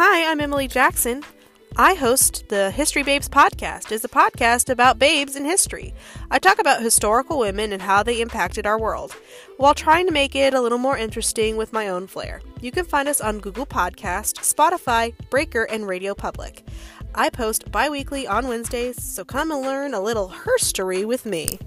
Hi, I'm Emilee Jackson. I host the History Babes podcast. It's a podcast about babes in history. I talk about historical women and how they impacted our world, while trying to make it a little more interesting with my own flair. You can find us on Google Podcast, Spotify, Breaker, and Radio Public. I post bi-weekly on Wednesdays, so come and learn a little herstory with me.